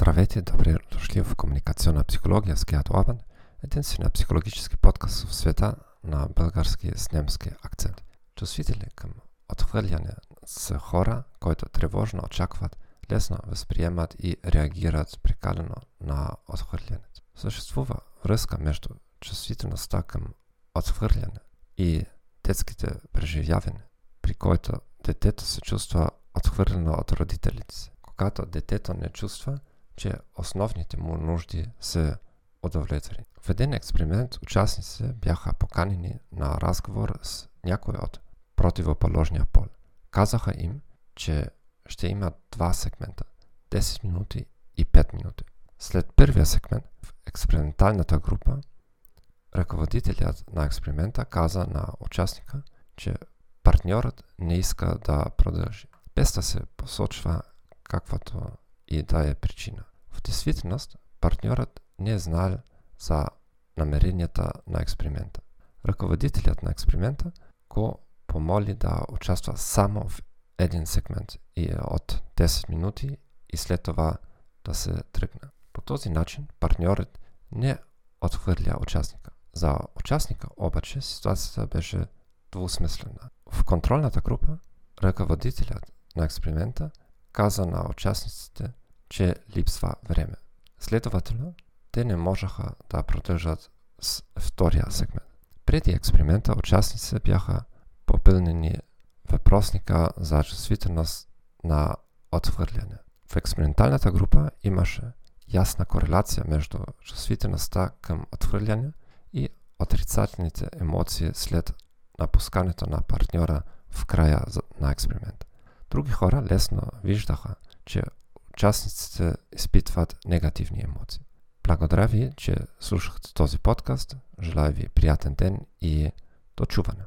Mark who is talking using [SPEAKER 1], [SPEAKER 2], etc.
[SPEAKER 1] Здравейте, добре дошли в Комуникационна психология с Геат Орбан, единствения психологически подкаст в света на български с немски акцент. Чувствители към отхвърляне са хора, които тревожно очакват, лесно възприемат и реагират прекалено на отхвърлянето. Съществува връзка между чувствителността към отхвърляне и детските преживявания, при който детето се чувства отхвърлено от родителите си. Когато детето не чувства, че основните му нужди са удовлетворени. В един експеримент участниците бяха поканени на разговор с някой от противоположния пол. Казаха им, че ще има два сегмента 10 минути и 5 минути. След първия сегмент в експерименталната група, ръководителят на експеримента каза на участника, че партньорът не иска да продължи, без да се посочва каквато и да е причина. В действителност, партньорът не е знал за намеренията на експеримента. Ръководителят на експеримента го помоли да участва само в един сегмент и е от 10 минути и след това да се тръгне. По този начин партньорът не отхвърля участника. За участника обаче ситуацията беше двусмислена. В контролната група ръководителят на експеримента каза на участниците, че липсва време. Следователно, те не можеха да продължат с втория сегмент. Преди експеримента участниците бяха попълнени въпросника за чувствителност на отхвърляне. В експерименталната група имаше ясна корелация между чувствителността към отхвърляне и отрицателните емоции след напускането на партньора в края на експеримента. Други хора лесно виждаха, че участниците изпитват негативни емоции. Благодаря ви, че слушахте този подкаст. Желая ви приятен ден и до чуване.